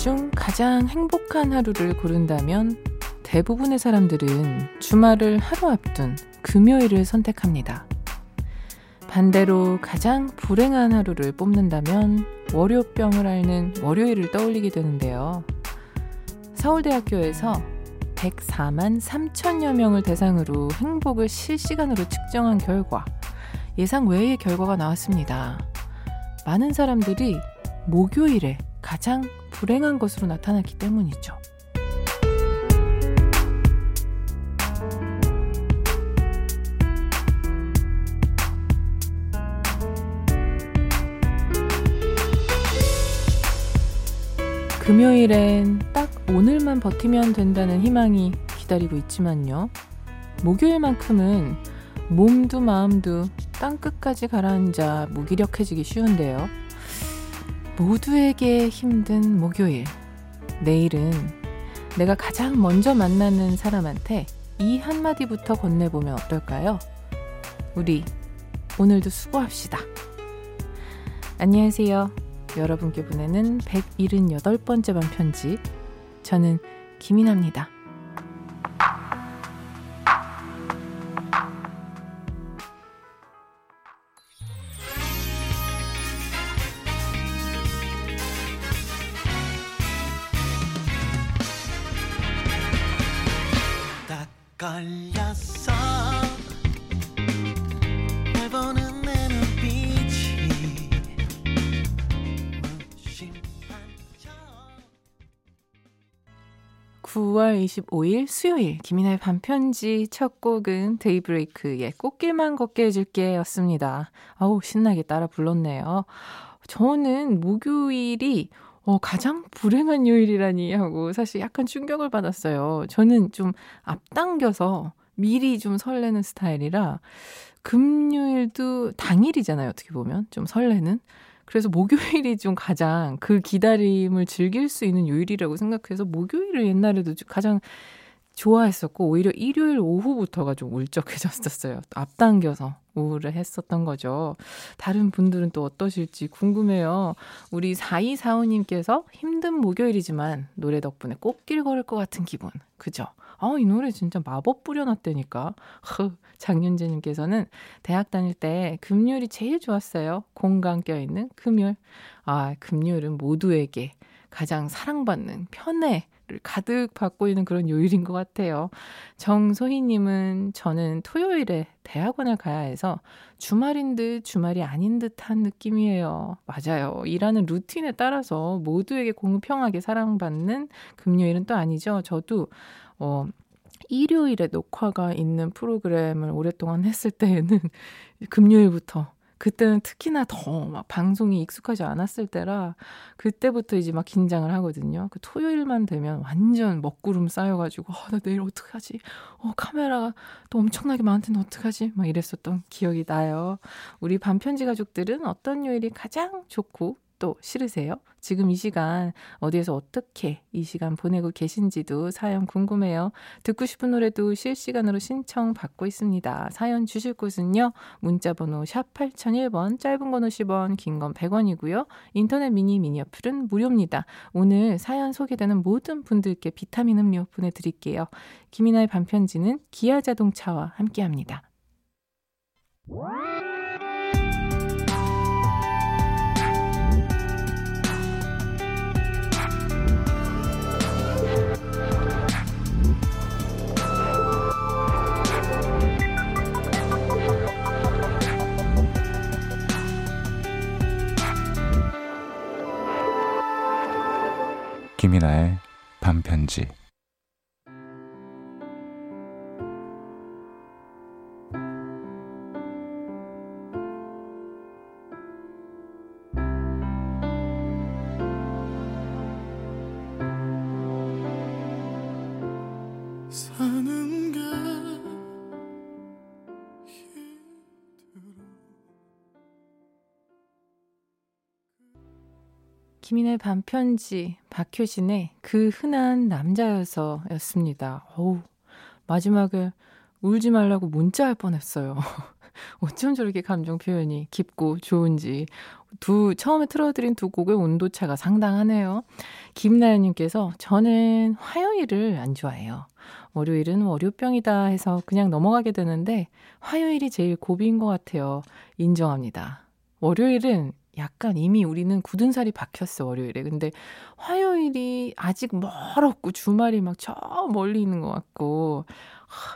중 가장 행복한 하루를 고른다면 대부분의 사람들은 주말을 하루 앞둔 금요일을 선택합니다. 반대로 가장 불행한 하루를 뽑는다면 월요병을 앓는 월요일을 떠올리게 되는데요. 서울대학교에서 104만 3천여 명을 대상으로 행복을 실시간으로 측정한 결과 예상 외의 결과가 나왔습니다. 많은 사람들이 목요일에 가장 불행한 것으로 나타났기 때문이죠. 금요일엔 딱 오늘만 버티면 된다는 희망이 기다리고 있지만요. 목요일만큼은 몸도 마음도 땅끝까지 가라앉아 무기력해지기 쉬운데요. 모두에게 힘든 목요일. 내일은 내가 가장 먼저 만나는 사람한테 이 한마디부터 건네보면 어떨까요? 우리 오늘도 수고합시다. 안녕하세요. 여러분께 보내는 178번째 반 편지. 저는 김인아입니다. 9월 25일 수요일 김인아의 반편지 첫 곡은 데이브레이크의 꽃길만 걷게 해줄게 였습니다. 아우 신나게 따라 불렀네요. 저는 목요일이 어, 가장 불행한 요일이라니 하고 사실 약간 충격을 받았어요. 저는 좀 앞당겨서 미리 좀 설레는 스타일이라 금요일도 당일이잖아요. 어떻게 보면 좀 설레는. 그래서 목요일이 좀 가장 그 기다림을 즐길 수 있는 요일이라고 생각해서 목요일을 옛날에도 가장 좋아했었고 오히려 일요일 오후부터가 좀 울적해졌었어요. 앞당겨서 우울을 했었던 거죠. 다른 분들은 또 어떠실지 궁금해요. 우리 4245님께서 힘든 목요일이지만 노래 덕분에 꽃길 걸을 것 같은 기분. 그죠? 아, 이 노래 진짜 마법 뿌려놨다니까. 장윤재님께서는 대학 다닐 때 금요일이 제일 좋았어요. 공간 껴있는 금요일. 아, 금요일은 모두에게 가장 사랑받는 편애 를 가득 받고 있는 그런 요일인 것 같아요. 정소희님은 저는 토요일에 대학원을 가야 해서 주말인 듯 주말이 아닌 듯한 느낌이에요. 맞아요. 일하는 루틴에 따라서 모두에게 공평하게 사랑받는 금요일은 또 아니죠. 저도 어, 일요일에 녹화가 있는 프로그램을 오랫동안 했을 때에는 금요일부터 그때는 특히나 더 막 방송이 익숙하지 않았을 때라 그때부터 이제 막 긴장을 하거든요. 그 토요일만 되면 완전 먹구름 쌓여가지고 어, 나 내일 어떡하지? 어 카메라가 또 엄청나게 많은데 어떡하지? 막 이랬었던 기억이 나요. 우리 반편지 가족들은 어떤 요일이 가장 좋고 또 싫으세요? 지금 이 시간 어디에서 어떻게 이 시간 보내고 계신지도 사연 궁금해요. 듣고 싶은 노래도 실시간으로 신청 받고 있습니다. 사연 주실 곳은요. 문자 번호 샵 8001번, 짧은 건 50원, 긴 건 100원이고요. 인터넷 미니 미니 어플은 무료입니다. 오늘 사연 소개되는 모든 분들께 비타민 음료 보내 드릴게요. 김이나의 반편지는 기아 자동차와 함께합니다. 김이나의 반편지. 김인의 반편지, 박효신의 그 흔한 남자여서 였습니다. 어우, 마지막에 울지 말라고 문자할 뻔했어요. 어쩜 저렇게 감정 표현이 깊고 좋은지. 두, 처음에 틀어드린 두 곡의 온도차가 상당하네요. 김나연님께서 저는 화요일을 안 좋아해요. 월요일은 월요병이다 해서 그냥 넘어가게 되는데 화요일이 제일 고비인 것 같아요. 인정합니다. 월요일은 약간 이미 우리는 굳은 살이 박혔어, 월요일에. 근데 화요일이 아직 멀었고 주말이 막 저 멀리 있는 것 같고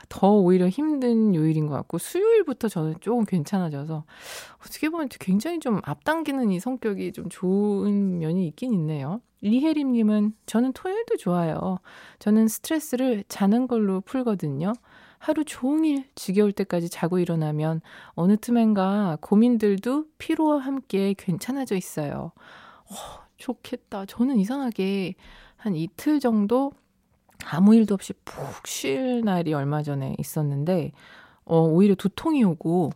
더 오히려 힘든 요일인 것 같고 수요일부터 저는 조금 괜찮아져서 어떻게 보면 굉장히 좀 앞당기는 이 성격이 좀 좋은 면이 있긴 있네요. 리혜림님은 저는 토요일도 좋아요. 저는 스트레스를 자는 걸로 풀거든요. 하루 종일 지겨울 때까지 자고 일어나면 어느 틈엔가 고민들도 피로와 함께 괜찮아져 있어요. 어, 좋겠다. 저는 이상하게 한 이틀 정도 아무 일도 없이 푹 쉴 날이 얼마 전에 있었는데, 어, 오히려 두통이 오고,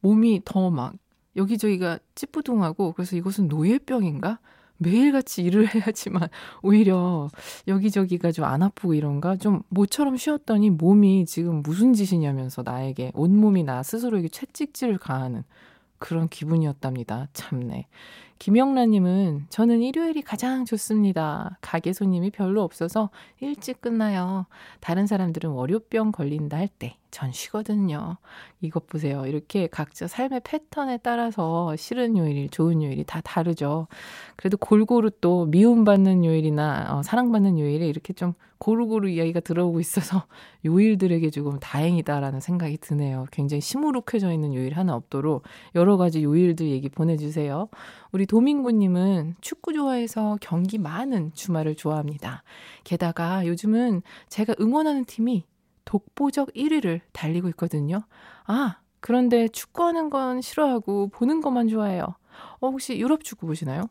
몸이 더 막, 여기저기가 찌뿌둥하고, 그래서 이것은 노예병인가? 매일같이 일을 해야지만 오히려 여기저기가 좀 안 아프고 이런가? 좀 모처럼 쉬었더니 몸이 지금 무슨 짓이냐면서 나에게, 온몸이 나 스스로에게 채찍질을 가하는 그런 기분이었답니다. 참네. 김영란님은 저는 일요일이 가장 좋습니다. 가게 손님이 별로 없어서 일찍 끝나요. 다른 사람들은 월요병 걸린다 할 때 전 쉬거든요. 이것 보세요. 이렇게 각자 삶의 패턴에 따라서 싫은 요일, 좋은 요일이 다 다르죠. 그래도 골고루 또 미움받는 요일이나 어, 사랑받는 요일에 이렇게 좀 고루고루 이야기가 들어오고 있어서 요일들에게 조금 다행이다라는 생각이 드네요. 굉장히 시무룩해져 있는 요일 하나 없도록 여러 가지 요일들 얘기 보내주세요. 우리 도민구님은 축구 좋아해서 경기 많은 주말을 좋아합니다. 게다가 요즘은 제가 응원하는 팀이 독보적 1위를 달리고 있거든요. 아, 그런데 축구하는 건 싫어하고 보는 것만 좋아해요. 어, 혹시 유럽 축구 보시나요?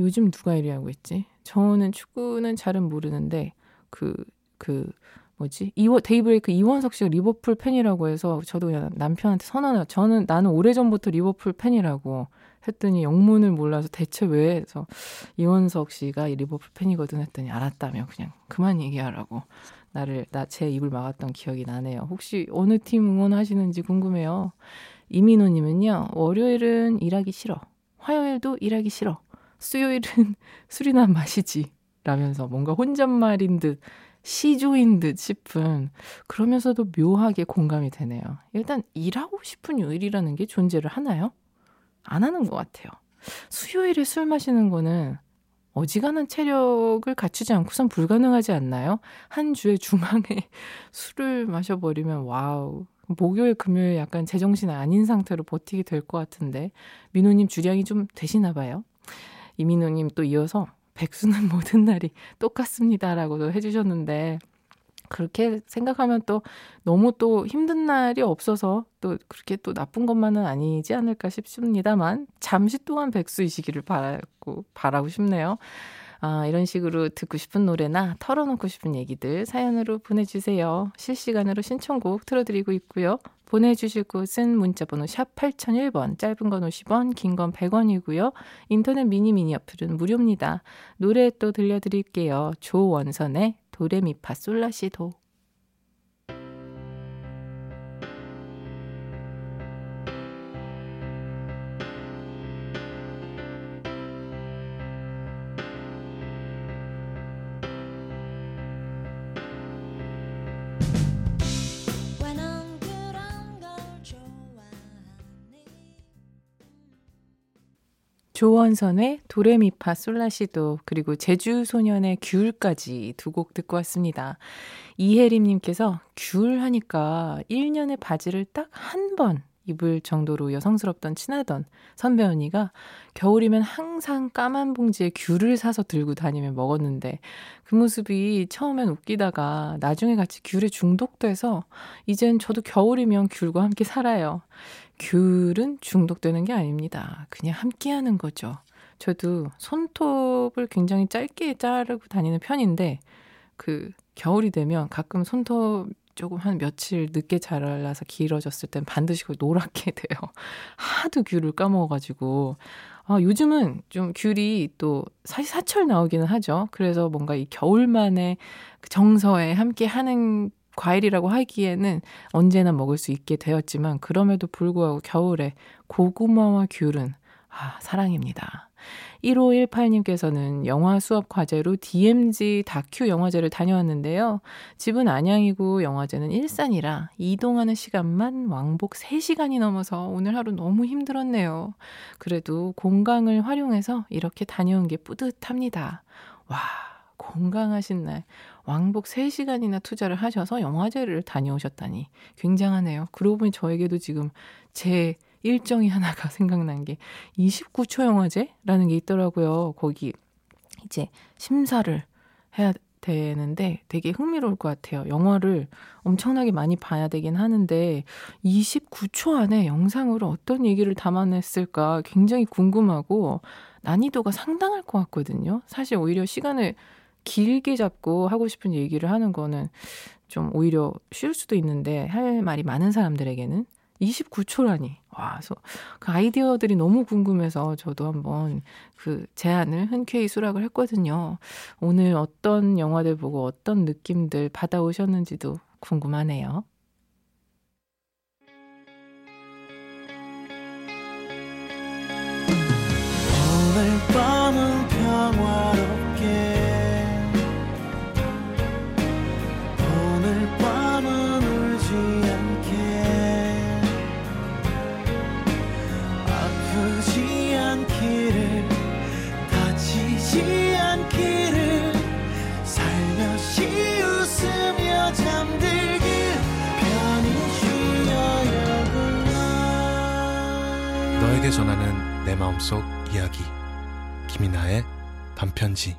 요즘 누가 1위 하고 있지? 저는 축구는 잘은 모르는데, 그, 그, 뭐지? 이워, 데이브레이크 이원석 씨가 리버풀 팬이라고 해서 저도 그냥 남편한테 선언을, 저는, 나는 오래전부터 리버풀 팬이라고 했더니 영문을 몰라서 대체 왜 해서 이원석 씨가 리버풀 팬이거든 했더니 알았다며 그냥 그만 얘기하라고 나를 나 제 입을 막았던 기억이 나네요. 혹시 어느 팀 응원하시는지 궁금해요. 이민호 님은요 월요일은 일하기 싫어. 화요일도 일하기 싫어. 수요일은 술이나 마시지. 라면서 뭔가 혼잣말인 듯 시조인 듯 싶은 그러면서도 묘하게 공감이 되네요. 일단 일하고 싶은 요일이라는 게 존재를 하나요? 안 하는 것 같아요. 수요일에 술 마시는 거는 어지간한 체력을 갖추지 않고선 불가능하지 않나요? 한 주의 중앙에 술을 마셔버리면 와우. 목요일, 금요일 약간 제정신 아닌 상태로 버티게 될 것 같은데 민호님 주량이 좀 되시나 봐요. 이민호님 또 이어서 백수는 모든 날이 똑같습니다라고도 해주셨는데 그렇게 생각하면 또 너무 또 힘든 날이 없어서 또 그렇게 또 나쁜 것만은 아니지 않을까 싶습니다만 잠시 동안 백수이시기를 바라고 바라고 싶네요. 아, 이런 식으로 듣고 싶은 노래나 털어놓고 싶은 얘기들 사연으로 보내주세요. 실시간으로 신청곡 틀어드리고 있고요. 보내주실 곳은 문자번호 샵 8001번, 짧은 건 50원, 긴 건 100원이고요. 인터넷 미니 미니 어플은 무료입니다. 노래 또 들려드릴게요. 조원선의 도레미파솔라시도 조원선의 도레미파 솔라시도 그리고 제주소년의 귤까지 두 곡 듣고 왔습니다. 이혜림님께서 귤 하니까 1년에 바지를 딱 한 번 입을 정도로 여성스럽던 친하던 선배 언니가 겨울이면 항상 까만 봉지에 귤을 사서 들고 다니며 먹었는데 그 모습이 처음엔 웃기다가 나중에 같이 귤에 중독돼서 이젠 저도 겨울이면 귤과 함께 살아요. 귤은 중독되는 게 아닙니다. 그냥 함께 하는 거죠. 저도 손톱을 굉장히 짧게 자르고 다니는 편인데, 그, 겨울이 되면 가끔 손톱 조금 한 며칠 늦게 자라서 길어졌을 땐 반드시 그 노랗게 돼요. 하도 귤을 까먹어가지고. 아, 요즘은 좀 귤이 또 사실 사철 나오기는 하죠. 그래서 뭔가 이 겨울만의 그 정서에 함께 하는 과일이라고 하기에는 언제나 먹을 수 있게 되었지만 그럼에도 불구하고 겨울에 고구마와 귤은 아, 사랑입니다. 1518님께서는 영화 수업 과제로 DMZ 다큐 영화제를 다녀왔는데요. 집은 안양이고 영화제는 일산이라 이동하는 시간만 왕복 3시간이 넘어서 오늘 하루 너무 힘들었네요. 그래도 공강을 활용해서 이렇게 다녀온 게 뿌듯합니다. 와, 건강하신 날 왕복 3시간이나 투자를 하셔서 영화제를 다녀오셨다니 굉장하네요. 그러고 보니 저에게도 지금 제 일정이 하나가 생각난 게 29초 영화제라는 게 있더라고요. 거기 이제 심사를 해야 되는데 되게 흥미로울 것 같아요. 영화를 엄청나게 많이 봐야 되긴 하는데 29초 안에 영상으로 어떤 얘기를 담아냈을까 굉장히 궁금하고 난이도가 상당할 것 같거든요. 사실 오히려 시간을 길게 잡고 하고 싶은 얘기를 하는 거는 좀 오히려 쉬울 수도 있는데 할 말이 많은 사람들에게는 29초라니. 와, 그래서 그 아이디어들이 너무 궁금해서 저도 한번 그 제안을 흔쾌히 수락을 했거든요. 오늘 어떤 영화들 보고 어떤 느낌들 받아오셨는지도 궁금하네요. 오늘 밤은 평화롭 너에게 전하는 내 마음속 이야기. 김이나의 반편지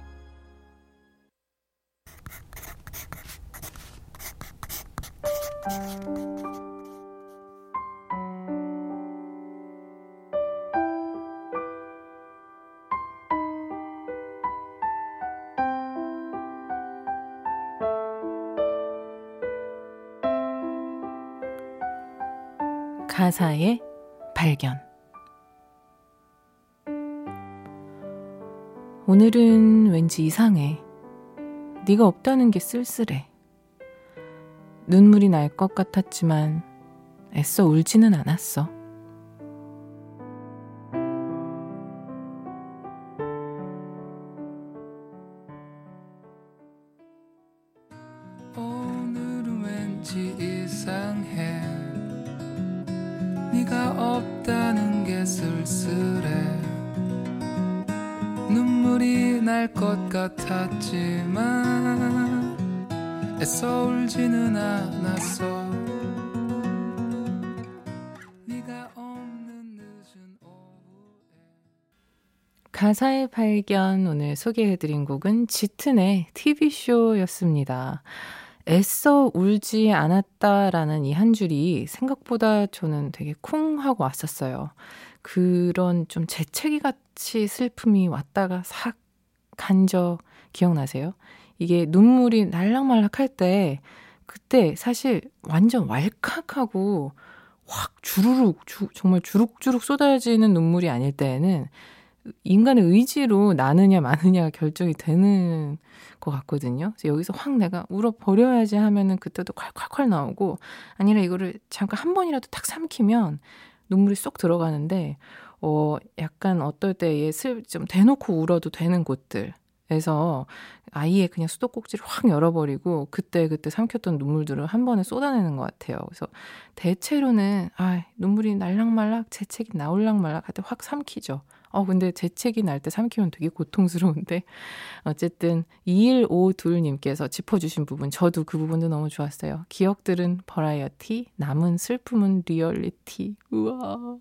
가사의 발견 오늘은 왠지 이상해. 네가 없다는 게 쓸쓸해. 눈물이 날 것 같았지만 애써 울지는 않았어. 가사의 발견 오늘 소개해드린 곡은 짙은의 TV쇼였습니다. 애써 울지 않았다라는 이 한 줄이 생각보다 저는 되게 쿵 하고 왔었어요. 그런 좀 재채기 같이 슬픔이 왔다가 싹 간 적 기억나세요? 이게 눈물이 날락말락 할 때 그때 사실 완전 왈칵하고 확 주르륵 주, 정말 주룩주룩 쏟아지는 눈물이 아닐 때에는 인간의 의지로 나느냐 마느냐가 결정이 되는 것 같거든요. 그래서 여기서 확 내가 울어 버려야지 하면은 그때도 콸콸콸 나오고 아니라 이거를 잠깐 한 번이라도 딱 삼키면 눈물이 쏙 들어가는데 어 약간 어떨 때에 슬좀 대놓고 울어도 되는 곳들 에서 아이의 그냥 수도꼭지를 확 열어버리고 그때 그때 삼켰던 눈물들을 한 번에 쏟아내는 것 같아요. 그래서 대체로는 아 눈물이 날락말락 재채기 나올락말락 할 때 확 삼키죠. 어, 근데 재채기 날 때 삼키면 되게 고통스러운데. 어쨌든 2152님께서 짚어주신 부분, 저도 그 부분도 너무 좋았어요. 기억들은 버라이어티, 남은 슬픔은 리얼리티. 우와.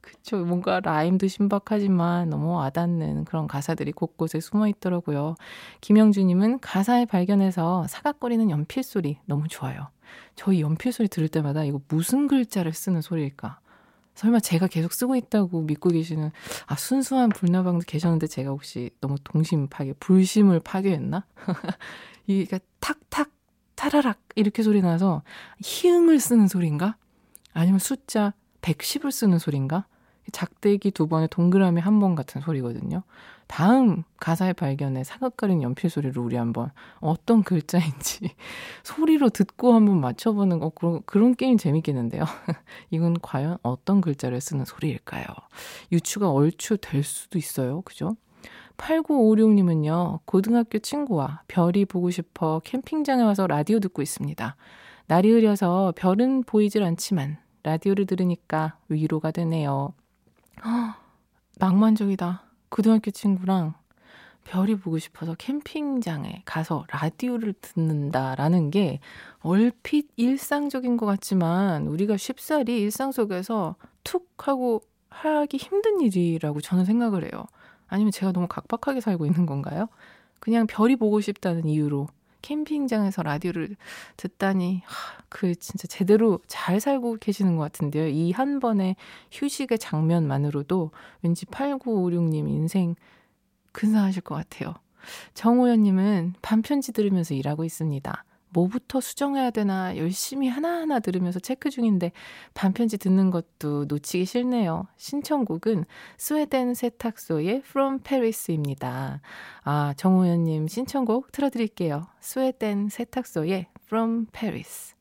그쵸. 뭔가 라임도 신박하지만 너무 와닿는 그런 가사들이 곳곳에 숨어 있더라고요. 김영주님은 가사에 발견해서 사각거리는 연필 소리 너무 좋아요. 저희 연필 소리 들을 때마다 이거 무슨 글자를 쓰는 소리일까? 설마 제가 계속 쓰고 있다고 믿고 계시는 아 순수한 불나방도 계셨는데 제가 혹시 너무 동심 파괴, 불심을 파괴했나? 이게 탁탁 타라락 이렇게 소리 나서 희응을 쓰는 소리인가? 아니면 숫자 110을 쓰는 소리인가? 작대기 두 번에 동그라미 한 번 같은 소리거든요. 다음 가사의 발견에 사각가린 연필 소리를 우리 한번 어떤 글자인지 소리로 듣고 한번 맞춰보는 거 그런, 그런 게임 재밌겠는데요. 이건 과연 어떤 글자를 쓰는 소리일까요? 유추가 얼추 될 수도 있어요. 그죠? 8956님은요, 고등학교 친구와 별이 보고 싶어 캠핑장에 와서 라디오 듣고 있습니다. 날이 흐려서 별은 보이질 않지만 라디오를 들으니까 위로가 되네요. 허, 낭만적이다. 고등학교 친구랑 별이 보고 싶어서 캠핑장에 가서 라디오를 듣는다라는 게 얼핏 일상적인 것 같지만 우리가 쉽사리 일상 속에서 툭 하고 하기 힘든 일이라고 저는 생각을 해요. 아니면 제가 너무 각박하게 살고 있는 건가요? 그냥 별이 보고 싶다는 이유로 캠핑장에서 라디오를 듣다니 하, 그 진짜 제대로 잘 살고 계시는 것 같은데요. 이 한 번의 휴식의 장면만으로도 왠지 8956님 인생 근사하실 것 같아요. 정호연님은 반편지 들으면서 일하고 있습니다. 뭐부터 수정해야 되나 열심히 하나하나 들으면서 체크 중인데 반편지 듣는 것도 놓치기 싫네요. 신청곡은 스웨덴 세탁소의 From Paris입니다. 아, 정호연님 신청곡 틀어드릴게요. 스웨덴 세탁소의 From Paris.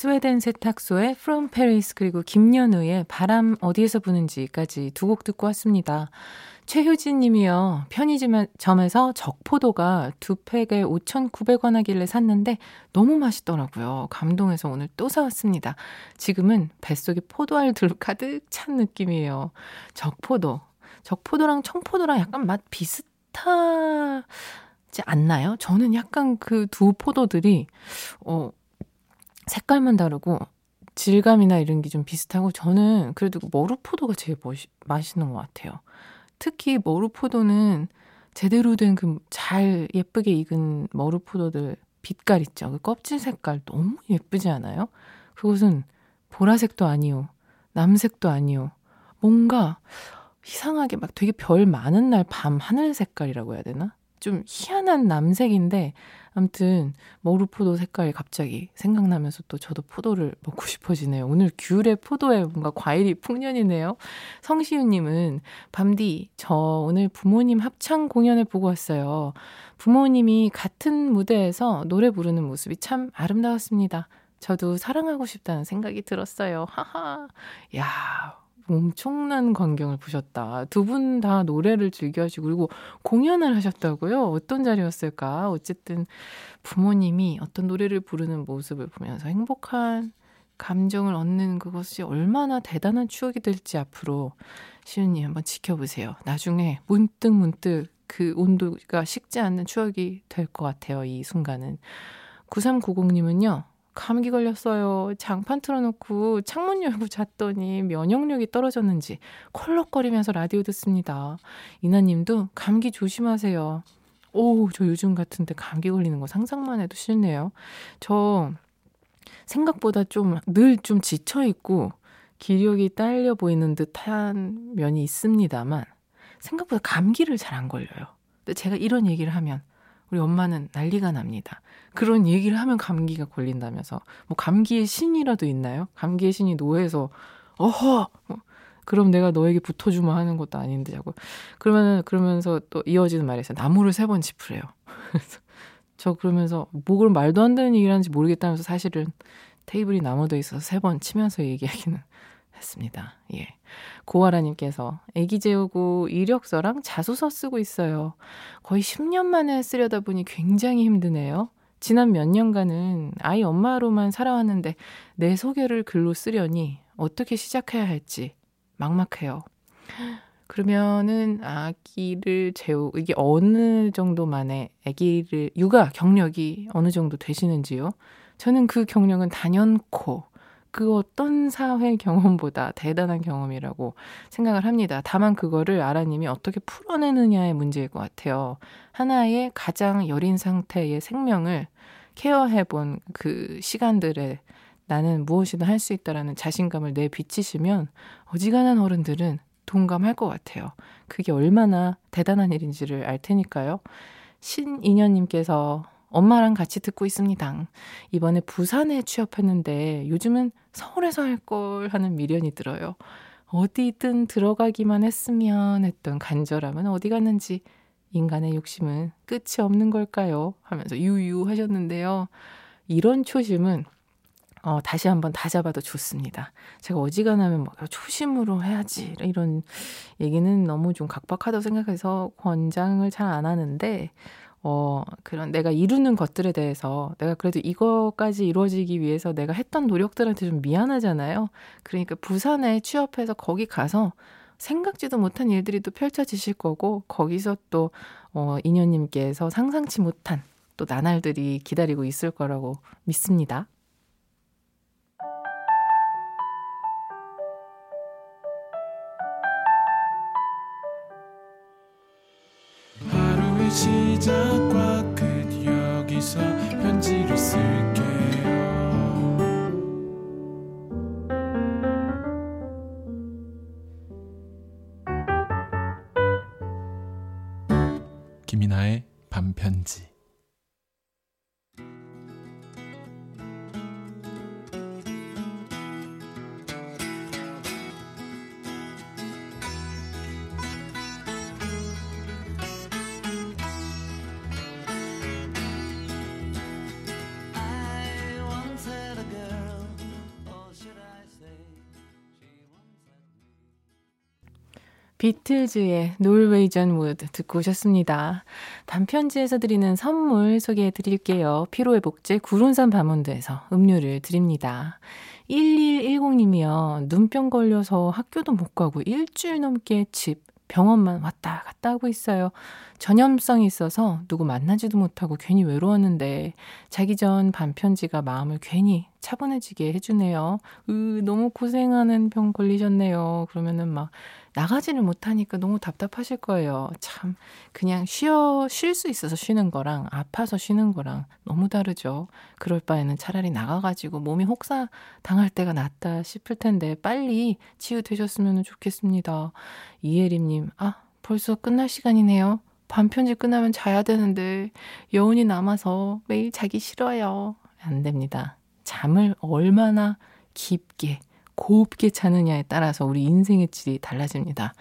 스웨덴 세탁소의 From Paris 그리고 김연우의 바람 어디에서 부는지까지 두 곡 듣고 왔습니다. 최효진 님이요. 편의점에서 적포도가 두 팩에 5,900원 하길래 샀는데 너무 맛있더라고요. 감동해서 오늘 또 사왔습니다. 지금은 뱃속에 포도알들로 가득 찬 느낌이에요. 적포도. 적포도랑 청포도랑 약간 맛 비슷하지 않나요? 저는 약간 그 두 포도들이, 어, 색깔만 다르고 질감이나 이런 게 좀 비슷하고 저는 그래도 머루포도가 제일 멋, 맛있는 것 같아요. 특히 머루포도는 제대로 된 그 잘 예쁘게 익은 머루포도들 빛깔 있죠. 그 껍질 색깔 너무 예쁘지 않아요? 그것은 보라색도 아니요. 남색도 아니요. 뭔가 이상하게 막 되게 별 많은 날 밤 하늘 색깔이라고 해야 되나? 좀 희한한 남색인데 아무튼 머루포도 색깔이 갑자기 생각나면서 또 저도 포도를 먹고 싶어지네요. 오늘 귤에 포도에 뭔가 과일이 풍년이네요. 성시윤님은 밤디 저 오늘 부모님 합창 공연을 보고 왔어요. 부모님이 같은 무대에서 노래 부르는 모습이 참 아름다웠습니다. 저도 사랑하고 싶다는 생각이 들었어요. 하하. 야, 엄청난 광경을 보셨다. 두 분 다 노래를 즐겨 하시고, 그리고 공연을 하셨다고요? 어떤 자리였을까? 어쨌든 부모님이 어떤 노래를 부르는 모습을 보면서 행복한 감정을 얻는 그것이 얼마나 대단한 추억이 될지 앞으로 시윤님 한번 지켜보세요. 나중에 문득 문득 그 온도가 식지 않는 추억이 될 것 같아요. 이 순간은. 9390님은요, 감기 걸렸어요. 장판 틀어놓고 창문 열고 잤더니 면역력이 떨어졌는지 콜록거리면서 라디오 듣습니다. 이나님도 감기 조심하세요. 오, 저 요즘 같은데 감기 걸리는 거 상상만 해도 싫네요. 저 생각보다 좀 늘좀 좀 지쳐있고 기력이 딸려 보이는 듯한 면이 있습니다만 생각보다 감기를 잘 안 걸려요. 근데 제가 이런 얘기를 하면 우리 엄마는 난리가 납니다. 그런 얘기를 하면 감기가 걸린다면서. 뭐 감기의 신이라도 있나요? 감기의 신이 노해서 어허! 뭐, 그럼 내가 너에게 붙어주마 하는 것도 아닌데 자꾸. 그러면 그러면서 또 이어지는 말이 있어요. 나무를 세 번 짚으래요. 저 그러면서 뭐 말도 안 되는 얘기를 하는지 모르겠다면서 사실은 테이블이 나무돼 있어서 세 번 치면서 얘기하기는 했습니다. 예. 고아라님께서 애기 재우고 이력서랑 자소서 쓰고 있어요. 거의 10년 만에 쓰려다 보니 굉장히 힘드네요. 지난 몇 년간은 아이 엄마로만 살아왔는데 내 소개를 글로 쓰려니 어떻게 시작해야 할지 막막해요. 그러면은 아기를 재우 이게 어느 정도 만에 아기를 육아 경력이 어느 정도 되시는지요? 저는 그 경력은 단연코 그 어떤 사회 경험보다 대단한 경험이라고 생각을 합니다. 다만 그거를 아라님이 어떻게 풀어내느냐의 문제일 것 같아요. 하나의 가장 여린 상태의 생명을 케어해 본 그 시간들에 나는 무엇이든 할 수 있다라는 자신감을 내비치시면 어지간한 어른들은 동감할 것 같아요. 그게 얼마나 대단한 일인지를 알 테니까요. 신인현님께서 엄마랑 같이 듣고 있습니다. 이번에 부산에 취업했는데 요즘은 서울에서 할 걸 하는 미련이 들어요. 어디든 들어가기만 했으면 했던 간절함은 어디 갔는지 인간의 욕심은 끝이 없는 걸까요? 하면서 유유 하셨는데요. 이런 초심은 어, 다시 한번 다잡아도 좋습니다. 제가 어지간하면 뭐 초심으로 해야지 이런 얘기는 너무 좀 각박하다고 생각해서 권장을 잘 안 하는데 어, 그런 내가 이루는 것들에 대해서 내가 그래도 이거까지 이루어지기 위해서 내가 했던 노력들한테 좀 미안하잖아요. 그러니까 부산에 취업해서 거기 가서 생각지도 못한 일들이 또 펼쳐지실 거고 거기서 또 어, 인연님께서 상상치 못한 또 나날들이 기다리고 있을 거라고 믿습니다. 비틀즈의 노르웨이전 무드 듣고 오셨습니다. 단편지에서 드리는 선물 소개해 드릴게요. 피로회복제 구론산 바몬드에서 음료를 드립니다. 1110님이요. 눈병 걸려서 학교도 못 가고 일주일 넘게 집, 병원만 왔다 갔다 하고 있어요. 전염성이 있어서 누구 만나지도 못하고 괜히 외로웠는데 자기 전 반편지가 마음을 괜히 차분해지게 해주네요. 으, 너무 고생하는 병 걸리셨네요. 그러면은 막 나가지를 못하니까 너무 답답하실 거예요. 참, 그냥 쉬어, 쉴 수 있어서 쉬는 거랑 아파서 쉬는 거랑 너무 다르죠. 그럴 바에는 차라리 나가가지고 몸이 혹사 당할 때가 낫다 싶을 텐데 빨리 치유되셨으면 좋겠습니다. 이혜림님, 아, 벌써 끝날 시간이네요. 반편지 끝나면 자야 되는데 여운이 남아서 매일 자기 싫어요. 안 됩니다. 잠을 얼마나 깊게 곱게 자느냐에 따라서 우리 인생의 질이 달라집니다.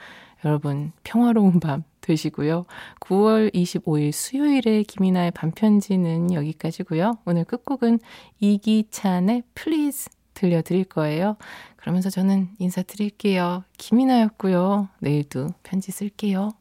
여러분 평화로운 밤 되시고요. 9월 25일 수요일에 김이나의 반편지는 여기까지고요. 오늘 끝곡은 이기찬의 Please 들려드릴 거예요. 그러면서 저는 인사드릴게요. 김이나였고요. 내일도 편지 쓸게요.